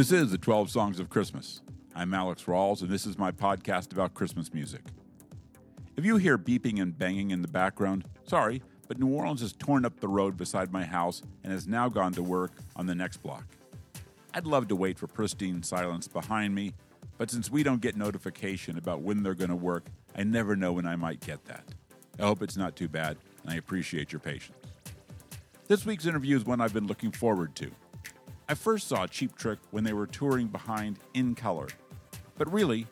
This is the 12 Songs of Christmas. I'm Alex Rawls, and this is my podcast about Christmas music. If you hear beeping and banging in the background, sorry, but New Orleans has torn up the road beside my house and has now gone to work on the next block. I'd love to wait for pristine silence behind me, but since we don't get notification about when they're going to work, I never know when I might get that. I hope it's not too bad, and I appreciate your patience. This week's interview is one I've been looking forward to. I first saw Cheap Trick when they were touring behind In Color. But really,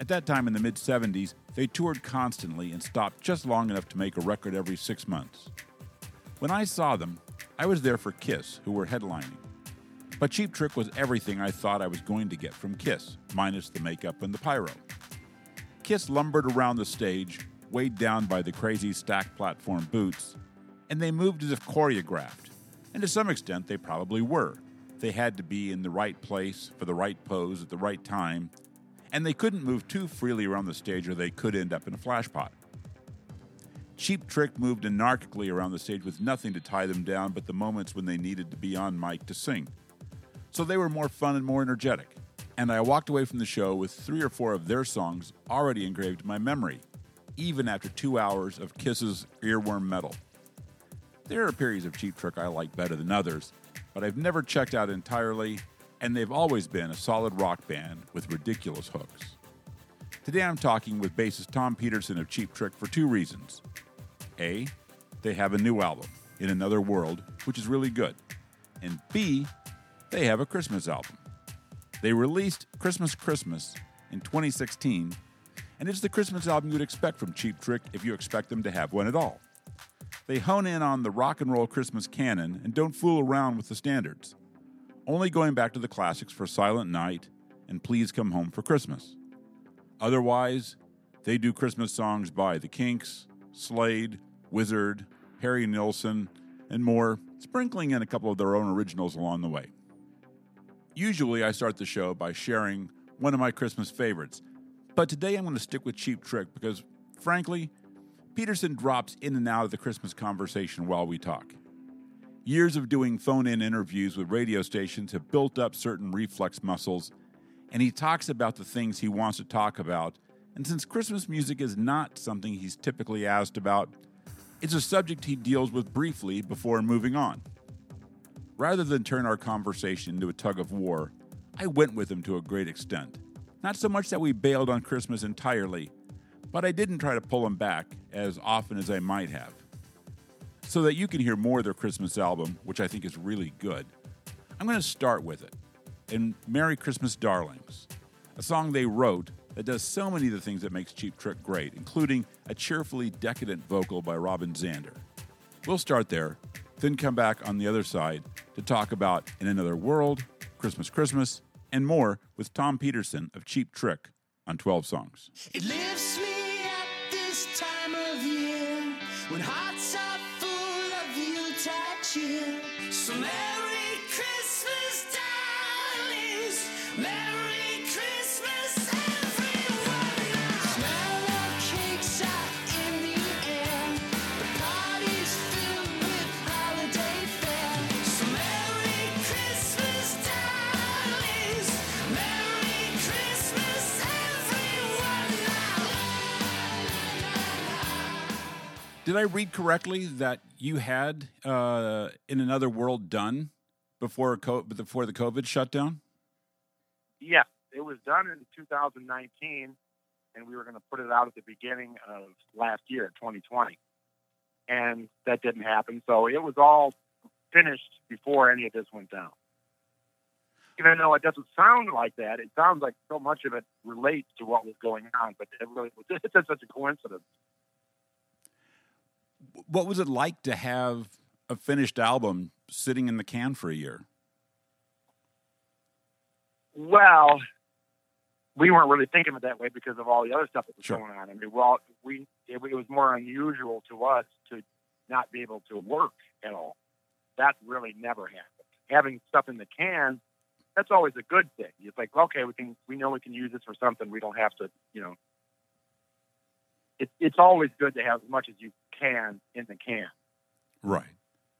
at that time in the mid 70s, they toured constantly and stopped just long enough to make a record every six months. When I saw them, I was there for Kiss, who were headlining. But Cheap Trick was everything I thought I was going to get from Kiss, minus the makeup and the pyro. Kiss lumbered around the stage, weighed down by the crazy stack platform boots, and they moved as if choreographed. And to some extent, they probably were. They had to be in the right place for the right pose at the right time, and they couldn't move too freely around the stage or they could end up in a flashpot. Cheap Trick moved anarchically around the stage with nothing to tie them down but the moments when they needed to be on mic to sing. So they were more fun and more energetic. And I walked away from the show with three or four of their songs already engraved in my memory, even after two hours of Kiss's earworm metal. There are periods of Cheap Trick I like better than others, but I've never checked out entirely, and they've always been a solid rock band with ridiculous hooks. Today I'm talking with bassist Tom Petersson of Cheap Trick for two reasons. A, they have a new album, In Another World, which is really good. And B, they have a Christmas album. They released Christmas Christmas in 2016, and it's the Christmas album you'd expect from Cheap Trick if you expect them to have one at all. They hone in on the rock and roll Christmas canon and don't fool around with the standards, only going back to the classics for Silent Night and Please Come Home for Christmas. Otherwise, they do Christmas songs by The Kinks, Slade, Wizzard, Harry Nilsson, and more, sprinkling in a couple of their own originals along the way. Usually, I start the show by sharing one of my Christmas favorites, but today I'm going to stick with Cheap Trick because, frankly, Petersson drops in and out of the Christmas conversation while we talk. Years of doing phone in interviews with radio stations have built up certain reflex muscles, and he talks about the things he wants to talk about. And since Christmas music is not something he's typically asked about, it's a subject he deals with briefly before moving on. Rather than turn our conversation into a tug of war, I went with him to a great extent. Not so much that we bailed on Christmas entirely, but I didn't try to pull them back as often as I might have. So that you can hear more of their Christmas album, which I think is really good, I'm going to start with it. And Merry Christmas Darlings, a song they wrote that does so many of the things that makes Cheap Trick great, including a cheerfully decadent vocal by Robin Zander. We'll start there, then come back on the other side to talk about In Another World, Christmas Christmas, and more with Tom Petersson of Cheap Trick on 12 Songs. Of year when hearts are full of Yuletide cheer. So Did I read correctly that you had uh, In Another World done before, co- before the COVID shutdown? Yes, it was done in 2019, and we were going to put it out at the beginning of last year, 2020, and that didn't happen. So it was all finished before any of this went down. Even though it doesn't sound like that, it sounds like so much of it relates to what was going on, but it really was it's just such a coincidence. What was it like to have a finished album sitting in the can for a year? Well, we weren't really thinking of it that way because of all the other stuff that was Sure. going on. I mean, well, we it, it was more unusual to us to not be able to work at all. That really never happened. Having stuff in the can, that's always a good thing. It's like, okay, we can we know we can use this for something. We don't have to, you know. It, it's always good to have as much as you can in the can. Right.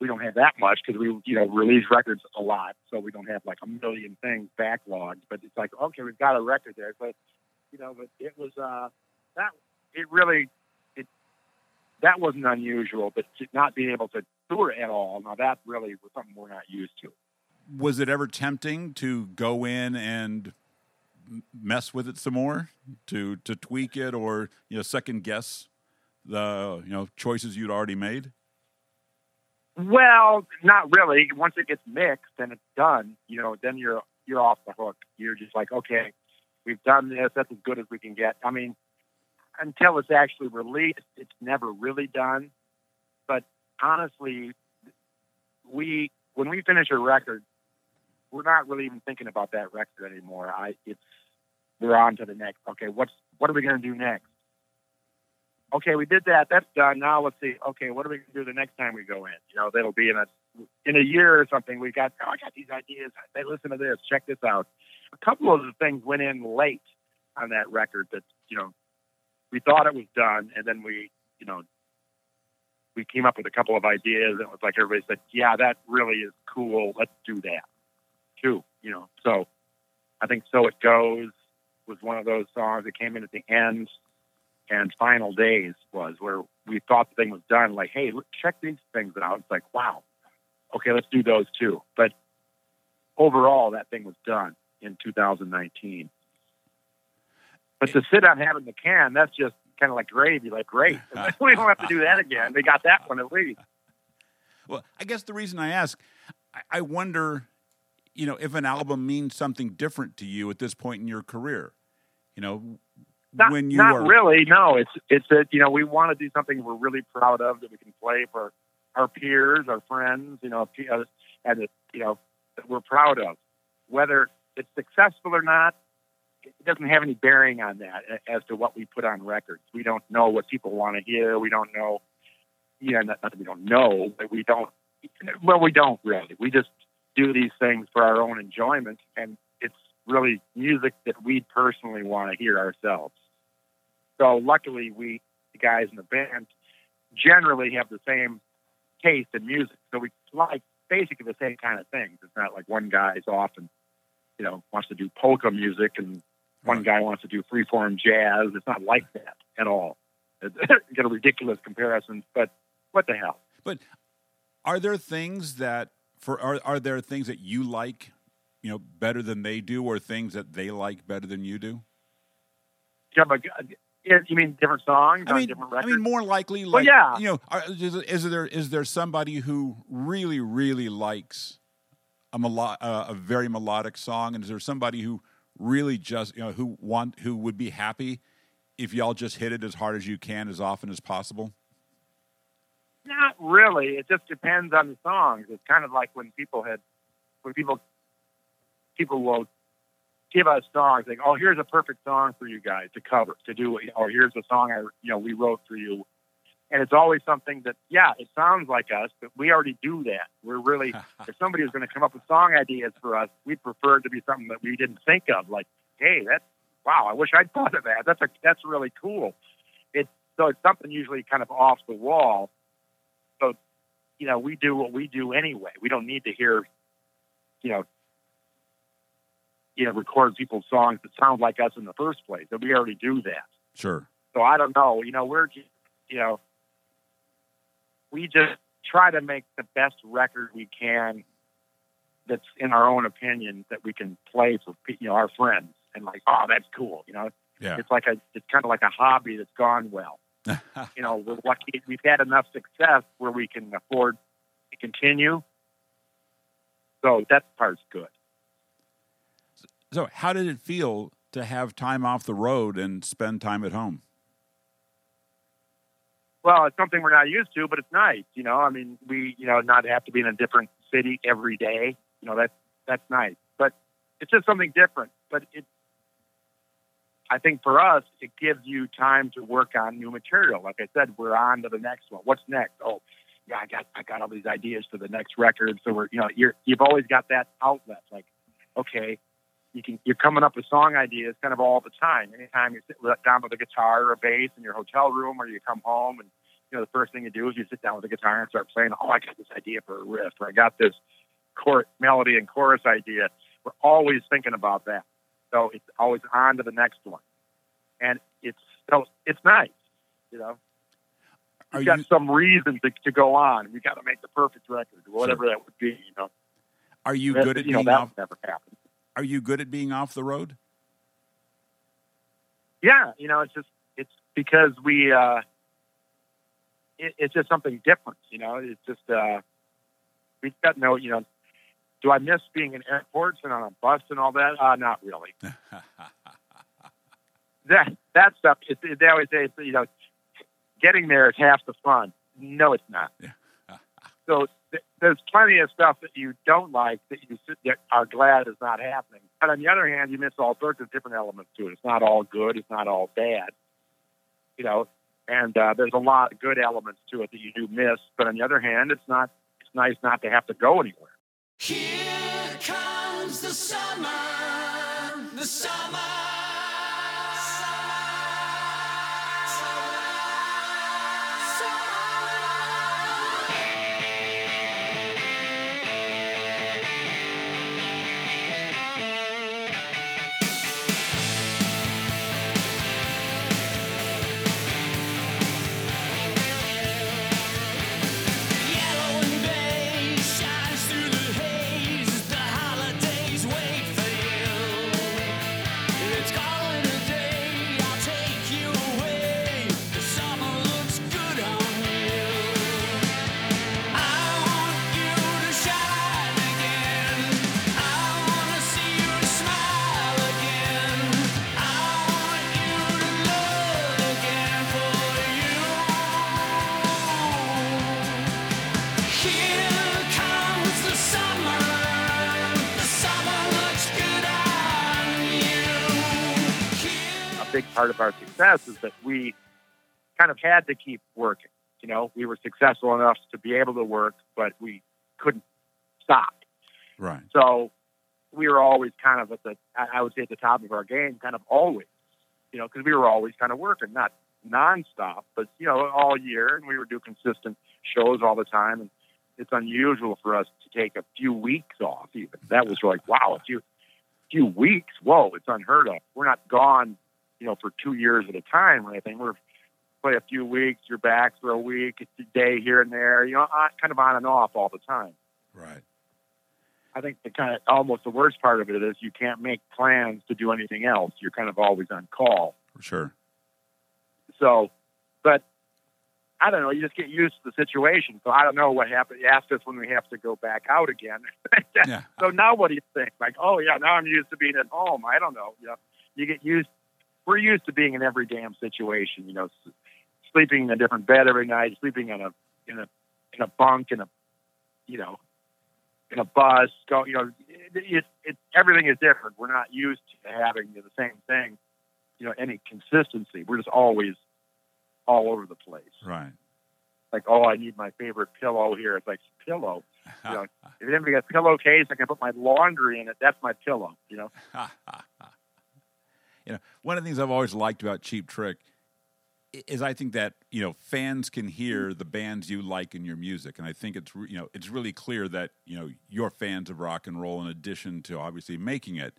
we don't have that much because we you know release records a lot, so we don't have like a million things backlogged. But it's like okay, we've got a record there, but you know, but it was uh that it really it that wasn't unusual, but not being able to tour at all now that really was something we're not used to. Was it ever tempting to go in and mess with it some more, to to tweak it, or you know, second guess the you know choices you'd already made? Well, not really. Once it gets mixed and it's done, you know, then you're you're off the hook. You're just like, okay, we've done this. That's as good as we can get. I mean, until it's actually released, it's never really done. But honestly, we when we finish a record, we're not really even thinking about that record anymore. I it's we're on to the next. Okay, what's what are we to do next? Okay, we did that. That's done. Now let's see. Okay, what are we to do the next time we go in? You know, that'll be in a in a year or something. We got oh, I got these ideas. Hey, listen to this. Check this out. A couple of the things went in late on that record that you know we thought it was done, and then we you know we came up with a couple of ideas, and it was like everybody said, "Yeah, that really is cool. Let's do that too." You know, so I think "So It Goes" was one of those songs that came in at the end, and "Final Days" was where we thought the thing was done. Like, hey, look, check these things out. It's like, wow, okay, let's do those too. But overall, that thing was done in 2019. But to sit on having the can, that's just kind of like gravy. Like, great, we don't have to do that again. They got that one at least. Well, I guess the reason I ask, I, I wonder, you know, if an album means something different to you at this point in your career. You know, Not, when you not are really. No, it's it's that you know we want to do something we're really proud of that we can play for our peers, our friends, you know, and you know that we're proud of. Whether it's successful or not, it doesn't have any bearing on that as to what we put on records. We don't know what people want to hear. We don't know. Yeah, not, not that we don't know, but we don't. Well, we don't really. We just do these things for our own enjoyment, and it's really music that we personally want to hear ourselves. So luckily, we the guys in the band generally have the same taste in music, so we like basically the same kind of things. It's not like one guy's off and you know wants to do polka music and one guy wants to do freeform jazz. It's not like that at all. It's a ridiculous comparison, but what the hell? But are there things that for are are there things that you like, you know, better than they do, or things that they like better than you do? You, have a, you mean different songs I on mean, different I mean, more likely, Well, yeah. you know, are, is, is there is there somebody who really really likes a melo- uh, a very melodic song, and is there somebody who really just you know who want who would be happy if y'all just hit it as hard as you can as often as possible? Not really. It just depends on the songs. It's kind of like when people had, when people, people will give us songs like, "Oh, here's a perfect song for you guys to cover to do," or "Here's a song I, you know, we wrote for you," and it's always something that, yeah, it sounds like us, but we already do that. We're really, if somebody was going to come up with song ideas for us, we'd prefer it to be something that we didn't think of. Like, hey, that's wow, I wish I'd thought of that. That's a, that's really cool. It's so it's something usually kind of off the wall. So, you know, we do what we do anyway. We don't need to hear, you know, you know, record people's songs that sound like us in the first place. And we already do that. Sure. So I don't know. You know, we're just, you know, we just try to make the best record we can. That's in our own opinion that we can play for you know our friends and like, oh, that's cool. You know, Yeah. it's like a, it's kind of like a hobby that's gone well. You know, we're lucky we've had enough success where we can afford to continue. So that part's good. So, how did it feel to have time off the road and spend time at home? Well, it's something we're not used to, but it's nice. You know, I mean, we, you know, not have to be in a different city every day. You know, that's that's nice. But it's just something different. But it, I think for us, it gives you time to work on new material. Like I said, we're on to the next one. What's next? Oh, yeah, I got I got all these ideas for the next record. So we're, you know, you're you've always got that outlet. Like, okay, you can you're coming up with song ideas kind of all the time. Anytime you sit down with a guitar or a bass in your hotel room, or you come home and you know, the first thing you do is you sit down with a guitar and start playing. Oh, I got this idea for a riff, or I got this chord melody and chorus idea. We're always thinking about that, so it's always on to the next one, and it's so it's nice, you know. Are You've got you some reason to, to go on. We got to make the perfect record, whatever that would be. You know, are you good at you being that off? never happen. Are you good at being off the road? yeah, you know, it's just it's because we uh it, it's just something different, you know. It's just uh we've got no, you know. Do I miss being in airports and on a bus and all that? Uh, not really. That that stuff. It, it, they always say, you know, getting there is half the fun. No, it's not. Yeah. so th- there's plenty of stuff that you don't like that you that are glad is not happening. But on the other hand, you miss all sorts of different elements to it. It's not all good. It's not all bad. You know, and uh, there's a lot of good elements to it that you do miss. But on the other hand, it's not. It's nice not to have to go anywhere. Here comes the summer, the summer. Part of our success is that we kind of had to keep working. You know, we were successful enough to be able to work, but we couldn't stop. Right. So we were always kind of at the, I would say at the top of our game, kind of always, you know, because we were always kind of working, not nonstop, but, you know, all year. And we would do consistent shows all the time. And it's unusual for us to take a few weeks off, even. That was like, wow, a few, few weeks. Whoa, it's unheard of. We're not gone, you know, for two years at a time or anything. We're play a few weeks, you're back for a week, it's a day here and there, you know, on- kind of on and off all the time. Right. I think the kind of almost the worst part of it is you can't make plans to do anything else. You're kind of always on call. For sure. So, but I don't know. You just get used to the situation. So I don't know what happened. You asked us when we have to go back out again. Yeah. so now what do you think? Like, oh yeah, now I'm used to being at home. I don't know. You know, you get used. We're used to being in every damn situation. You know, sleeping in a different bed every night, sleeping in a in a in a bunk in a you know in a bus. Go. You know, it, it, it everything is different. We're not used to having you know, the same thing. You know, any consistency. We're just always all over the place. Right. Like, oh, I need my favorite pillow here. It's like pillow. You know, if anybody got a pillowcase, I can put my laundry in it. That's my pillow. You know. you know, one of the things I've always liked about Cheap Trick is I think that you know fans can hear the bands you like in your music, and I think it's you know it's really clear that you know you're fans of rock and roll in addition to obviously making it.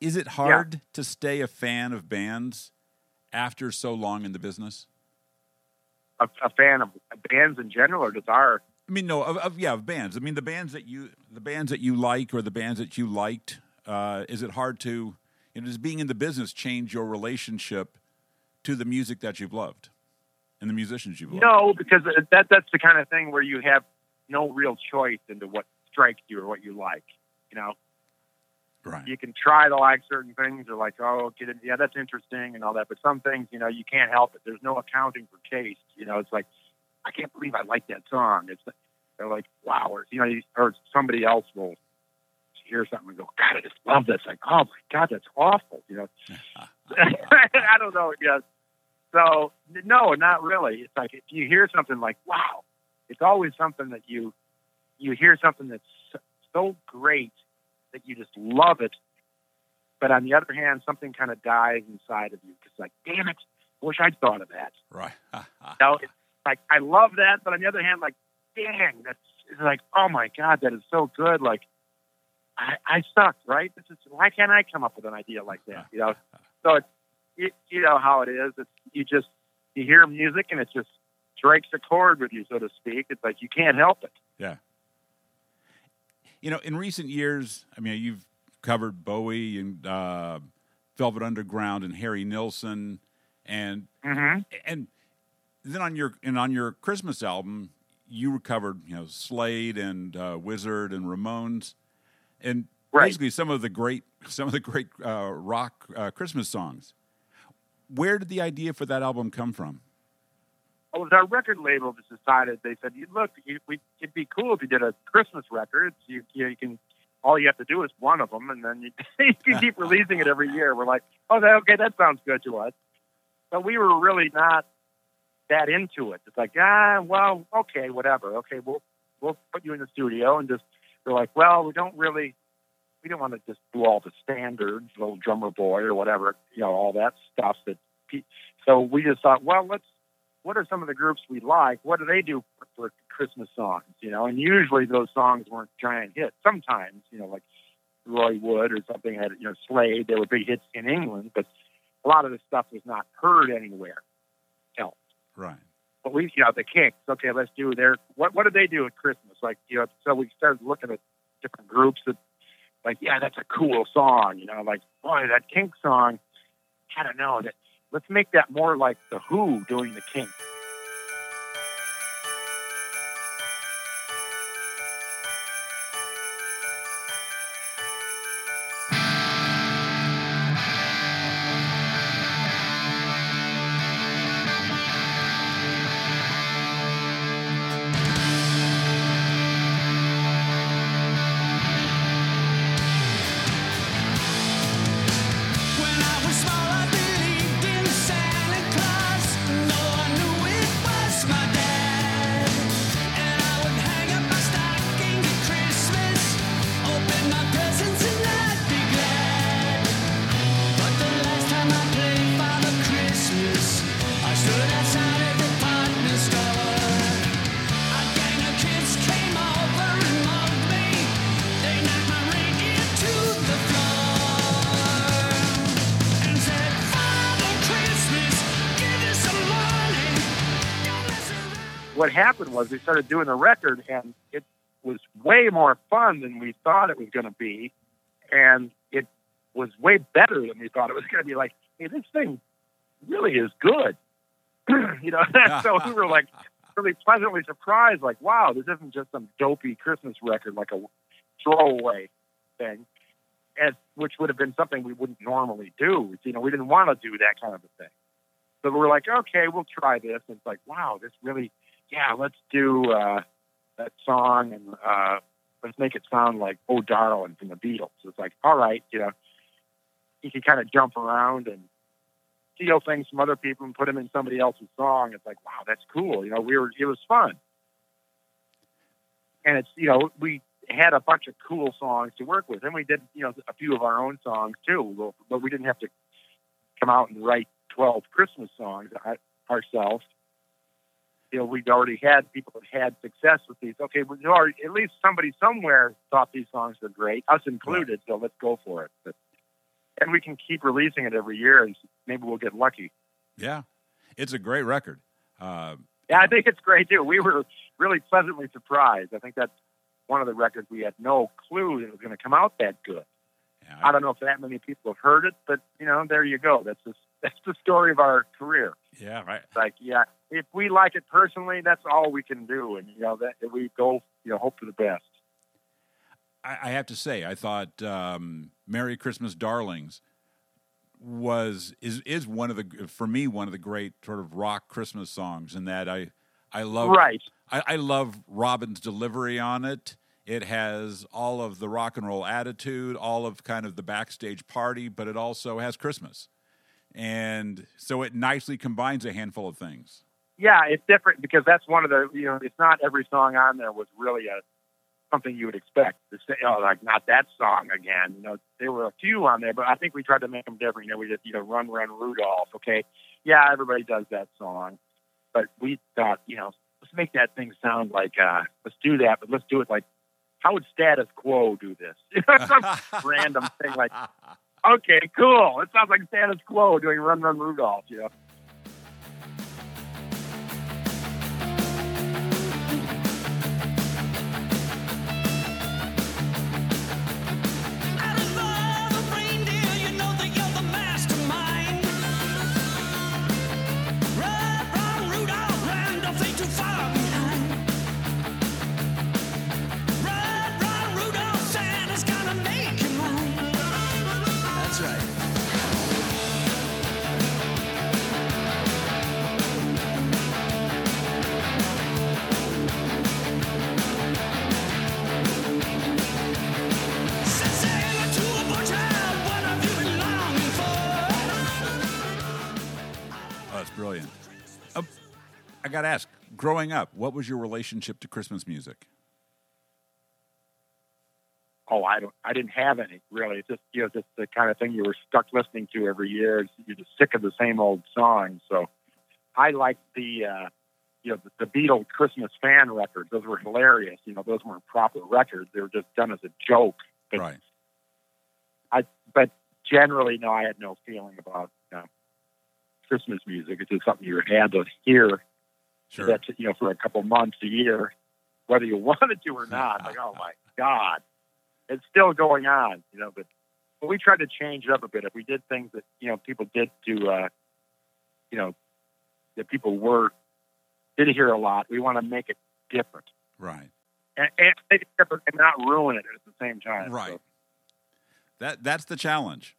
Is it hard to stay a fan of bands after so long in the business? A, a fan of bands in general, or just our I mean, no, of, of yeah, of bands. I mean, the bands that you the bands that you like or the bands that you liked. Uh, is it hard to, you know, does being in the business change your relationship to the music that you've loved and the musicians you've loved? No, because that that's the kind of thing where you have no real choice into what strikes you or what you like. You know, right? you can try to like certain things or like, oh, get it, yeah, that's interesting and all that. But some things, you know, you can't help it. There's no accounting for taste. You know, it's like, I can't believe I like that song. It's they're like, wow, or you know, you- or somebody else will hear something and go, God, I just love this. Like, oh my God, that's awful. You know, I don't know. Yeah. So no, not really. It's like if you hear something like wow, it's always something that you you hear something that's so- so great that you just love it. But on the other hand, something kind of dies inside of you because like, damn it, I wish I'd thought of that. right. No, like I love that, but on the other hand, like, dang, that's it's like, oh my god, that is so good. Like, I, I suck, right? This is why can't I come up with an idea like that? You know, so it's you, you know how it is. It's you just you hear music and it just strikes a chord with you, so to speak. It's like you can't help it. Yeah. You know, in recent years, I mean, you've covered Bowie and uh, Velvet Underground and Harry Nilsson, and Mm-hmm. and then on your and on your Christmas album, you recovered you know Slade and uh, Wizzard and Ramones, and Right. basically some of the great some of the great uh, rock uh, Christmas songs. Where did the idea for that album come from? Well, it was our record label just decided they said, look, you, we, it'd be cool if you did a Christmas record. You, you, you can, all you have to do is one of them, and then you, you can keep releasing it every year." We're like, "Oh, that, okay, that sounds good to us." But we were really not that into it. It's like, ah, well, okay, whatever. Okay, we'll we'll put you in the studio and just. We're like, well, we don't really, we don't want to just do all the standards, little drummer boy or whatever, you know, all that stuff. That, so we just thought, well, let's what are some of the groups we like? What do they do for, for Christmas songs? You know, and usually those songs weren't giant hits. Sometimes, you know, like Roy Wood or something had, you know, Slade. They were big hits in England, but a lot of the stuff was not heard anywhere else. Right. But we, you know, the Kinks. Okay, let's do their. What what do they do at Christmas? Like, you know, so we started looking at different groups that, like, yeah, that's a cool song. You know, like, boy, that Kink song. I don't know that. Let's make that more like the Who doing the Kinks. What happened was we started doing the record and it was way more fun than we thought it was going to be and it was way better than we thought it was going to be. Like hey this thing really is good. You know so we were like really pleasantly surprised like wow this isn't just some dopey christmas record like a throwaway thing and which would have been something we wouldn't normally do. You know we didn't want to do that kind of a thing. So we were like okay we'll try this. And it's like wow this really yeah, let's do uh, that song and uh, let's make it sound like Oh Darling from the Beatles. It's like, all right, you know, you can kind of jump around and steal things from other people and put them in somebody else's song. It's like, wow, that's cool. You know, we were, it was fun. And it's, you know, we had a bunch of cool songs to work with. And we did, you know, a few of our own songs too, but we didn't have to come out and write 12 Christmas songs uh, ourselves you know, we'd already had people that had success with these. Okay, we already, at least somebody somewhere thought these songs were great, us included. So let's go for it. But, and we can keep releasing it every year, and maybe we'll get lucky. Yeah, it's a great record. Uh, Yeah, I think it's great too. We were really pleasantly surprised. I think that's one of the records we had no clue that it was going to come out that good. yeah, I don't know if that many people have heard it, but you know, there you go. That's just, that's the story of our career. yeah, right. Like, yeah, if we like it personally, that's all we can do, and you know that we go, you know, hope for the best. I, I have to say, I thought um, "Merry Christmas, Darlings" was is is one of the for me one of the great sort of rock Christmas songs, and that I I love Right. I, I love Robin's delivery on it. It has all of the rock and roll attitude, all of kind of the backstage party, but it also has Christmas, and so it nicely combines a handful of things. Yeah, it's different because that's one of the you know, it's not every song on there was really a something you would expect to say, oh, like not that song again. You know, there were a few on there, but I think we tried to make them different. You know, we did, you know, Run Run Rudolph. Okay, yeah, everybody does that song, but we thought, you know, let's make that thing sound like uh, let's do that, but let's do it like how would status quo do this? Some random thing like, okay, cool. It sounds like status quo doing Run Run Rudolph, you know. Got to ask, growing up, what was your relationship to Christmas music? Oh, I don't. I didn't have any really. It's just you know, just the kind of thing you were stuck listening to every year. You're just sick of the same old songs. So, I liked the, uh, you know, the, the Beatles Christmas fan records. Those were hilarious. You know, those weren't proper records. They were just done as a joke. But right. but generally, no, I had no feeling about you know, Christmas music. It's just something you had to hear. Sure. That's you know for a couple months a year, whether you wanted to or not. Like, oh my God, it's still going on. You know, but but we tried to change it up a bit. If we did things that you know people did to, uh, you know, that people were did hear a lot, we want to make it different Right. and, and make it different and not ruin it at the same time. Right. So, That that's the challenge.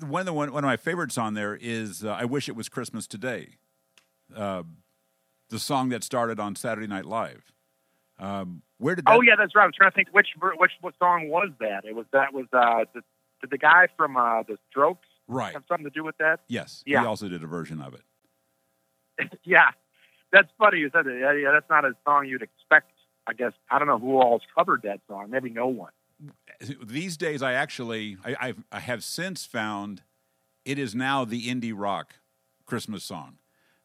One of the one, one of my favorites on there is uh, "I Wish It Was Christmas Today," uh, the song that started on Saturday Night Live. Um, where did that? Oh yeah, that's right. I was trying to think which which what song was that? It was that was uh the, did the guy from uh the Strokes right. have something to do with that? Yes. Yeah. He also did a version of it. yeah, that's funny you said that. Yeah, yeah, that's not a song you'd expect. I guess I don't know who all's covered that song. Maybe no one. These days, I actually I, I've, I have since found it is now the indie rock Christmas song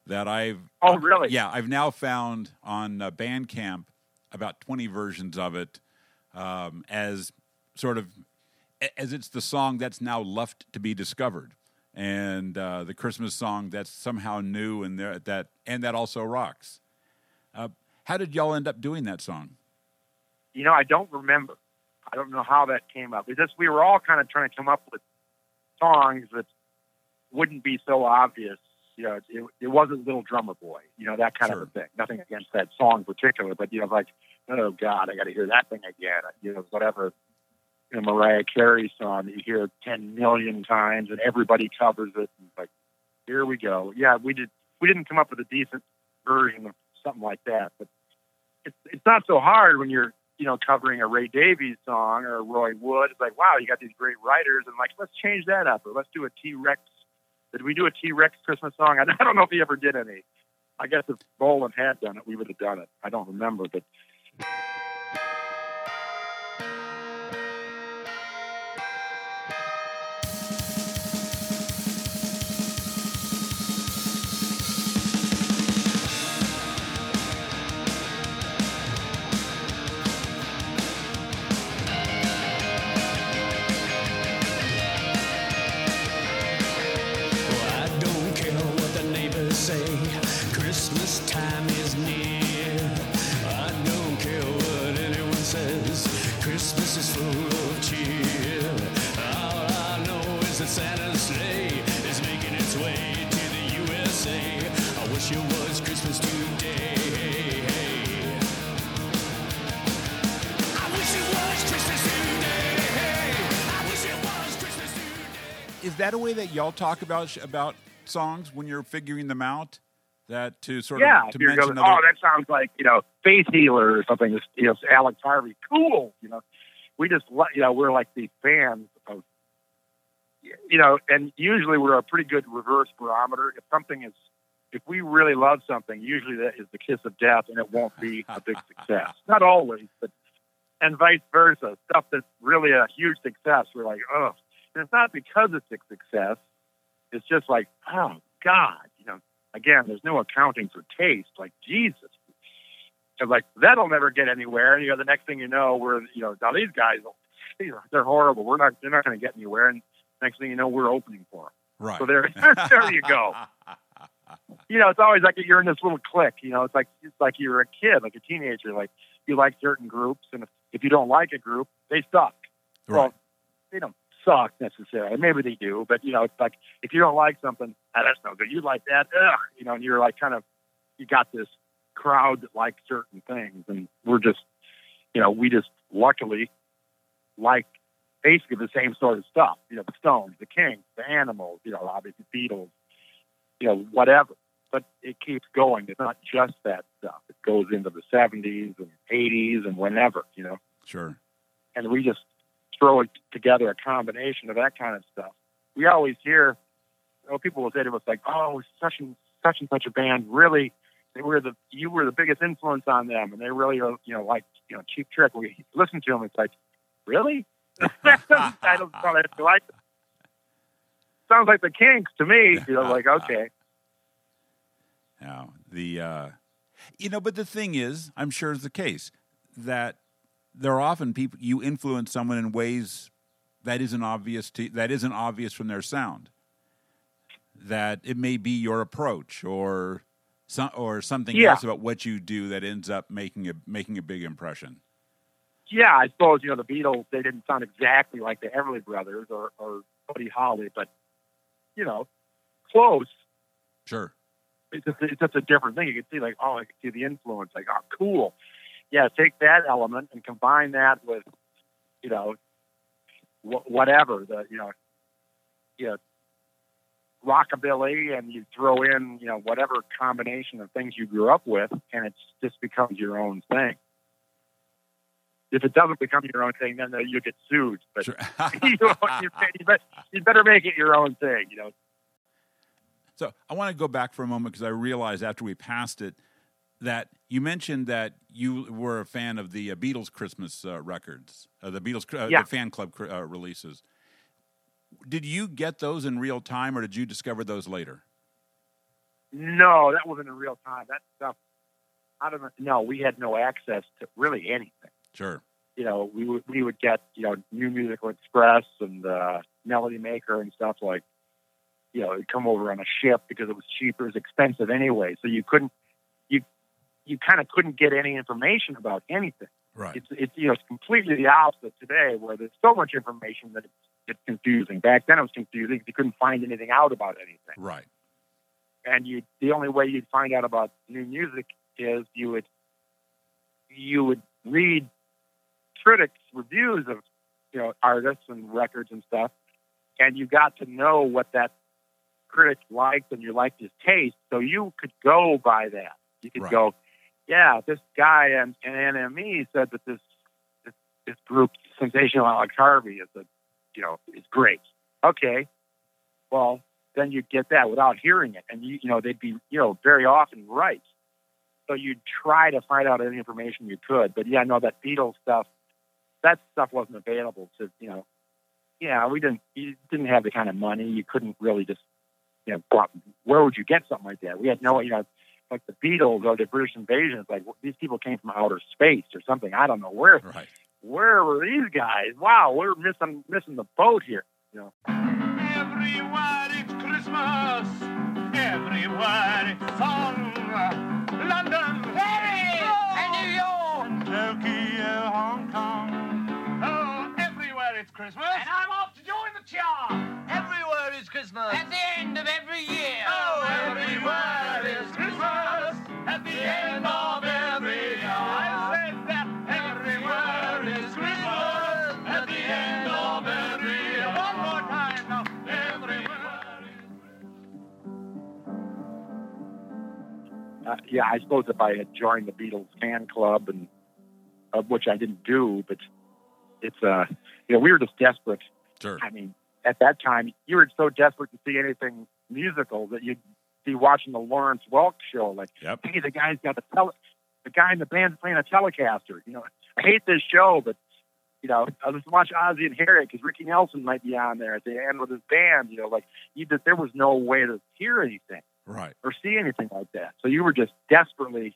that I've Oh, really? Yeah, I've now found on uh, Bandcamp about 20 versions of it um, as sort of as it's the song that's now left to be discovered and uh, the Christmas song that's somehow new and there that and that also rocks. Uh, how did y'all end up doing that song? You know, I don't remember. I don't know how that came up. It's just we were all kind of trying to come up with songs that wouldn't be so obvious. You know, it, it wasn't Little Drummer Boy. You know, that kind Sure. of a thing. Nothing against that song in particular, but you know, like, oh God, I got to hear that thing again. You know, whatever. You know, Mariah Carey song that you hear ten million times and everybody covers it. And like, here we go. Yeah, we did. We didn't come up with a decent version of something like that, but it's it's not so hard when you're you know covering a Ray Davies song or a Roy Wood. It's like wow, you got these great writers, and like let's change that up, or let's do a T Rex. Did we do a T Rex Christmas song? I, don't know if he ever did any. I guess if Bolan had done it, we would have done it. I don't remember, but time is near. I don't care what anyone says. Christmas is full of cheer. All I know is that Santa's sleigh is making its way to the USA. I wish it was Christmas today. I wish it was Christmas today. I wish it was Christmas today. Is that a way that y'all talk about about songs when you're figuring them out? That to sort yeah, of to mention going, other, oh, that sounds like you know Faith Healer or something. You know, Alex Harvey, cool. You know, we just you know we're like these fans of you know, and usually we're a pretty good reverse barometer. If something is, if we really love something, usually that is the kiss of death, and it won't be a big success. Not always, but and vice versa. Stuff that's really a huge success, we're like, oh, and it's not because it's a success. It's just like, oh God, again, there's no accounting for taste. Like Jesus, it's like that'll never get anywhere. And you know, the next thing you know, we're you know, now these guys, they're horrible. We're not, they're not going to get anywhere. And next thing you know, we're opening for them. Right. So there, there you go. You know, it's always like you're in this little clique. You know, it's like it's like you're a kid, like a teenager. Like you like certain groups, and if, if you don't like a group, they suck. right. Well, they don't suck necessarily. Maybe they do, but you know, it's like if you don't like something, ah, that's no good. You like that, ugh, you know, and you're like kind of you got this crowd that likes certain things, and we're just, you know, we just luckily like basically the same sort of stuff. You know, the Stones, the Kinks, the Animals, you know, obviously Beatles, you know, whatever. But it keeps going. It's not just that stuff. It goes into the 70s and 80s and whenever, you know sure. and we just throw it together a combination of that kind of stuff. We always hear, you know, people will say to us like, "Oh, such and such and such a band really, they were the you were the biggest influence on them, and they really are, you know, like you know, Cheap Trick." We listen to them, it's like, really? I don't to like. Sounds like the Kinks to me. You know, like okay, Now, the uh, you know, but the thing is, I'm sure is the case that there are often people you influence someone in ways that isn't obvious to that isn't obvious from their sound. That it may be your approach or some or something Yeah. else about what you do that ends up making a making a big impression. yeah, I suppose you know the Beatles. They didn't sound exactly like the Everly Brothers or or Buddy Holly, but you know, close. Sure. it's just, it's just a different thing. You can see like, oh, I can see the influence. Like, oh, cool. Yeah, take that element and combine that with, you know, wh- whatever the you know, you know, rockabilly, and you throw in you know whatever combination of things you grew up with, and it just becomes your own thing. If it doesn't become your own thing, then you get sued. But Sure. you, know, you, you, you better make it your own thing. You know, So I want to go back for a moment because I realized after we passed it that you mentioned that you were a fan of the uh, Beatles Christmas uh, records, uh, the Beatles uh, Yeah. the fan club cr- uh, releases. Did you get those in real time, or did you discover those later? No, that wasn't in real time. That stuff, I don't know. No, we had no access to really anything. Sure. You know, we would we would get you know New Musical Express and uh, Melody Maker and stuff like, you know, it'd come over on a ship because it was cheaper. It was expensive anyway, so you couldn't you kind of couldn't get any information about anything. Right. It's it's you know it's completely the opposite today, where there's so much information that it's it's confusing. Back then it was confusing. You couldn't find anything out about anything Right. and you the only way you'd find out about new music is you would you would read critics reviews of you know artists and records and stuff and you got to know what that critic liked and you liked his taste so you could go by that you could Right. go yeah this guy and, and NME said that this this, this group sensational alex harvey is a you know is great okay well then you'd get that without hearing it. And you, you know, they'd be, you know, very often right. So you'd try to find out any information you could. But yeah, no, that Beatles stuff, that stuff wasn't available to, you know, yeah, we didn't, you didn't have the kind of money. You couldn't really just, you know, where would you get something like that? We had no, you know, like the Beatles or the British invasion. It's like these people came from outer space or something. I don't know where, Right. where were these guys? Wow, we're missing, missing the boat here. You know, Everywhere it's Christmas. Everywhere it's song. London, Paris, and New York, Tokyo, Hong Kong. Oh, everywhere it's Christmas. And I'm off to join the charm. Everywhere is Christmas. At the end of every year. Oh, everywhere is uh, yeah, I suppose if I had joined the Beatles fan club and of which I didn't do, but it's uh, you know, we were just desperate. Sure. I mean, at that time, you were so desperate to see anything musical that you'd be watching the Lawrence Welk show. Like, Yep. hey, the guy's got the tele- the guy in the band's playing a Telecaster. You know, I hate this show, but you know, I'll just watch Ozzie and Harriet because Ricky Nelson might be on there at the end with his band. You know, like you just there was no way to hear anything. Right. or see anything like that. So you were just desperately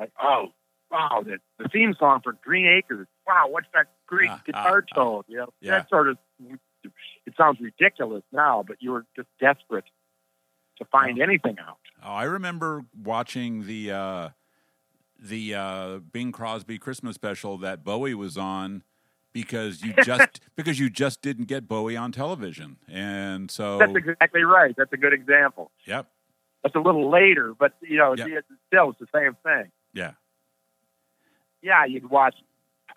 like, oh, wow, the, the theme song for Green Acres. Wow, what's that great Ah, guitar ah, tone? You know, Yeah. that sort of. It sounds ridiculous now, but you were just desperate to find anything out. Oh, I remember watching the uh, the uh, Bing Crosby Christmas special that Bowie was on because you just because you just didn't get Bowie on television, and so That's exactly right. That's a good example. yep, That's a little later, but you know, Yeah. it's still it's the same thing. yeah, Yeah, you'd watch.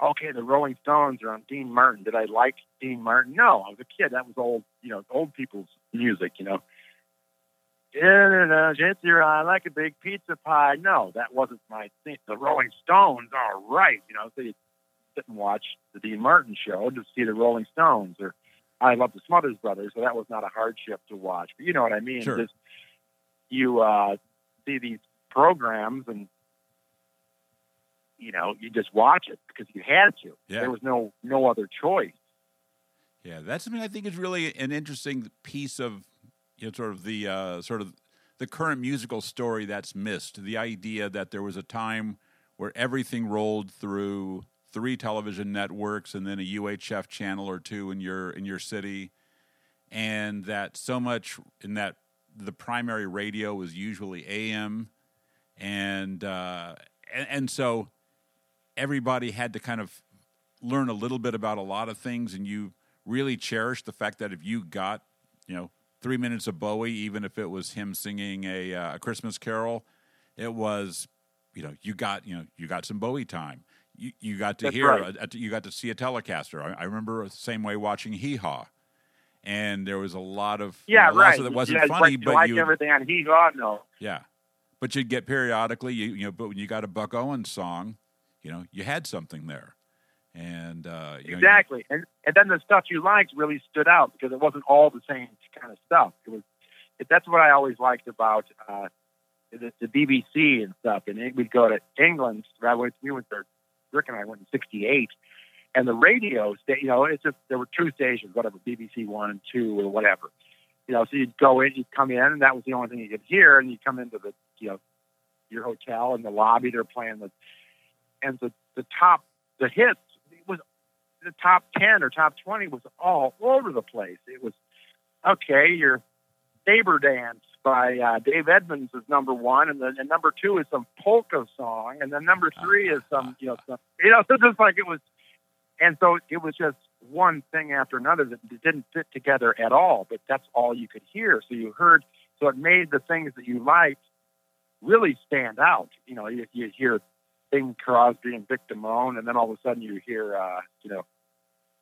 Okay, the Rolling Stones are on Dean Martin. Did I like Dean Martin? No, I was a kid. That was old, you know, old people's music. You know. Yeah, it's your eye like a big pizza pie. No, that wasn't my thing. The Rolling Stones, all right. You know, so you sit and watch the Dean Martin show to see the Rolling Stones, or I love the Smothers Brothers, so that was not a hardship to watch. But you know what I mean? Sure. Just you uh, see these programs and you know you just watch it because you had to. Yeah. There was no no other choice. yeah. That's something I think is really an interesting piece of you know sort of the uh, sort of the current musical story that's missed. The idea that there was a time where everything rolled through three television networks and then a UHF channel or two in your in your city, and that so much in that the primary radio was usually AM, and uh, and, and so everybody had to kind of learn a little bit about a lot of things, and you really cherished the fact that if you got you know three minutes of Bowie, even if it was him singing a, uh, a Christmas carol, it was you know you got you know you got some Bowie time. You, you got to That's hear right. a, a- you got to see a Telecaster. I, I remember the same way watching Hee Haw, and there was a lot of you Yeah, know, right. that wasn't yeah, funny, like, but like you everything on Hee Haw. No, yeah, but you'd get periodically you you know but when you got a Buck Owens song, you know you had something there, and uh, you know, you- exactly. And and then the stuff you liked really stood out because it wasn't all the same kind of stuff. It was. It, that's what I always liked about uh, the, the BBC and stuff. And we'd go to England. I went. We went there. Rick and I went in '68, and the radio. sta- You know, it's just there were two stations, whatever, BBC One and Two or whatever. You know, so you'd go in, you'd come in, and that was the only thing you could hear. And you'd come into the, you know, your hotel in the lobby. They're playing the, and the the top, the hits it was the top 10 or top 20 was all over the place. It was, okay, your Saber Dance by uh, Dave Edmunds is number one, and then and number two is some polka song, and then number three is some, you know, some, you know, so just like it was, and so it was just one thing after another that didn't fit together at all, but that's all you could hear. So you heard, so it made the things that you liked really stand out. You know, you, you hear Bing Crosby and Vic Damone, and then all of a sudden you hear, uh, you know,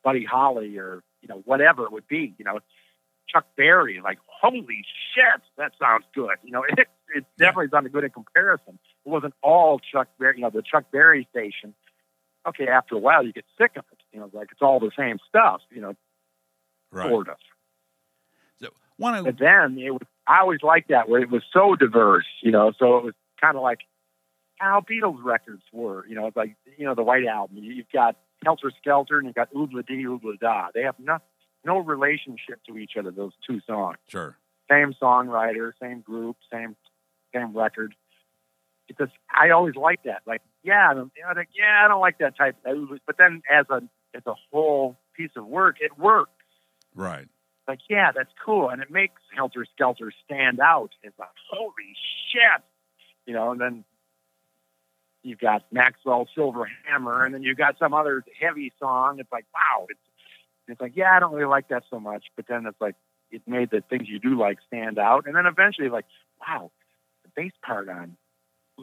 Buddy Holly or you know whatever it would be. You know, Chuck Berry. Like, holy shit, that sounds good. You know, it it definitely sounded good in comparison. It wasn't all Chuck Berry. You know, the Chuck Berry station. Okay, after a while you get sick of it. You know, like it's all the same stuff. You know, right. sort of. So one But of then it was. I always liked that where it was so diverse. You know, so it was kind of like how Beatles records were. You know, it's like you know the White Album. You- You've got Helter Skelter and you've got Ob-La-Di Ob-La-Da. They have no no relationship to each other. Those two songs, sure, same songwriter, same group, same same record. Because I always liked that. Like, yeah, I don't- like, yeah, I don't like that type. But then as a as a whole piece of work, it works. right. like, yeah, that's cool, and it makes Helter Skelter stand out. It's like, holy shit, you know. And then you've got Maxwell Silver Hammer, and then you've got some other heavy song. It's like, wow, it's it's like, yeah, I don't really like that so much. But then it's like, it made the things you do like stand out, and then eventually, like, wow, the bass part on.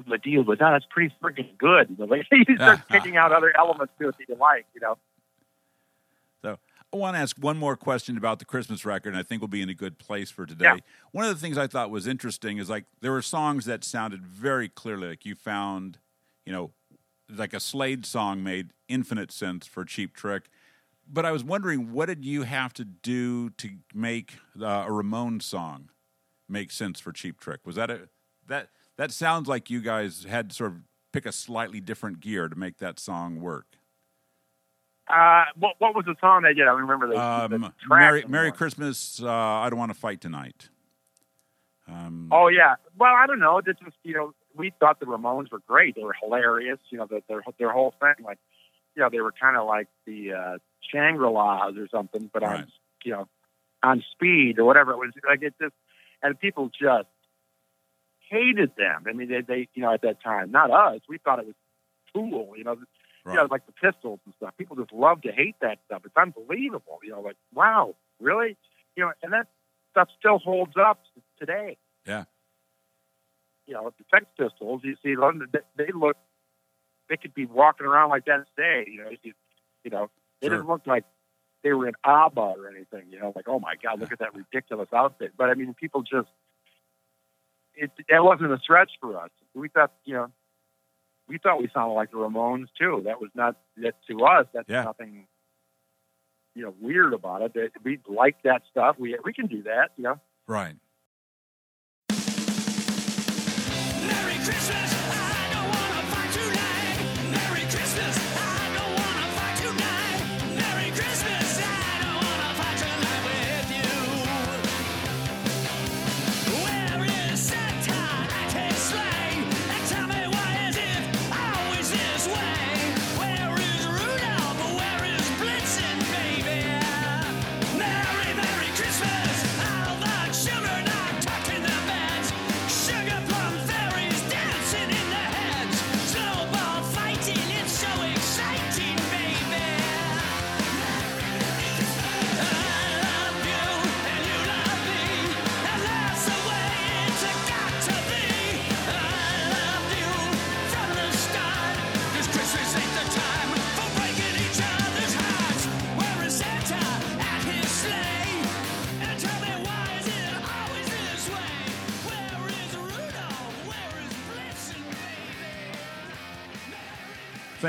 The deal with that, that's pretty freaking good. You, know, like, you start picking out other elements to it that you like, you know. So I want to ask one more question about the Christmas record, and I think we'll be in a good place for today. Yeah. One of the things I thought was interesting is like there were songs that sounded very clearly like you found, you know, like a Slade song made infinite sense for Cheap Trick. But I was wondering, what did you have to do to make uh, a Ramones song make sense for Cheap Trick? Was that a that that sounds like you guys had to sort of pick a slightly different gear to make that song work? Uh, what what was the song they did? I remember the, the Um, track Merry, Merry. Christmas. Uh, I don't want to fight tonight. Um, Oh yeah. Well, I don't know. This was you know we thought the Ramones were great. They were hilarious. You know the, their their whole thing like you know they were kind of like the uh, Shangri La's or something, but Right. on you know on speed or whatever it was. Like it just and people just hated them. I mean they they you know at that time not us. We thought it was cool. You know. right. You know, like the Pistols and stuff. People just love to hate that stuff. It's unbelievable. You know, like wow, really? You know, and that stuff still holds up today. Yeah. You know, the Sex Pistols, you see, them, they, they look, they could be walking around like that today. You know, you, you know, they Sure. didn't look like they were in ABBA or anything. You know, like oh my God, look at that ridiculous outfit. But I mean, people just, it that wasn't a stretch for us. We thought, you know, we thought we sounded like the Ramones too. That was not that to us. That's Yeah. nothing, you know, weird about it. We like that stuff. We we can do that. You know. right.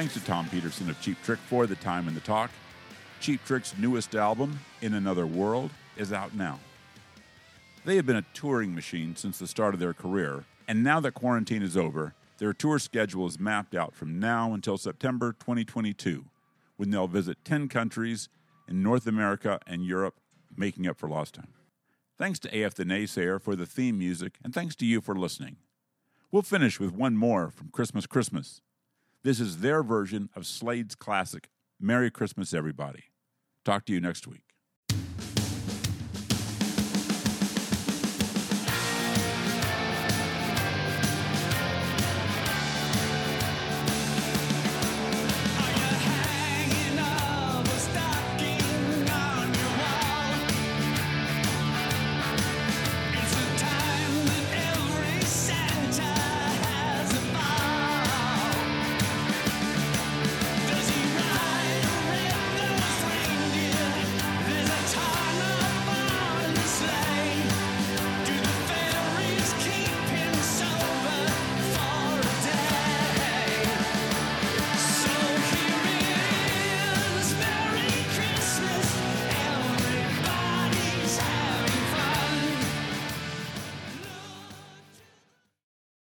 Thanks to Tom Petersson of Cheap Trick for the time and the talk. Cheap Trick's newest album, In Another World, is out now. They have been a touring machine since the start of their career, and now that quarantine is over, their tour schedule is mapped out from now until September 2022, when they'll visit 10 countries in North America and Europe, making up for lost time. Thanks to AF the Naysayer for the theme music, and thanks to you for listening. We'll finish with one more from Christmas Christmas. This is their version of Slade's classic, Merry Christmas, Everybody. Talk to you next week.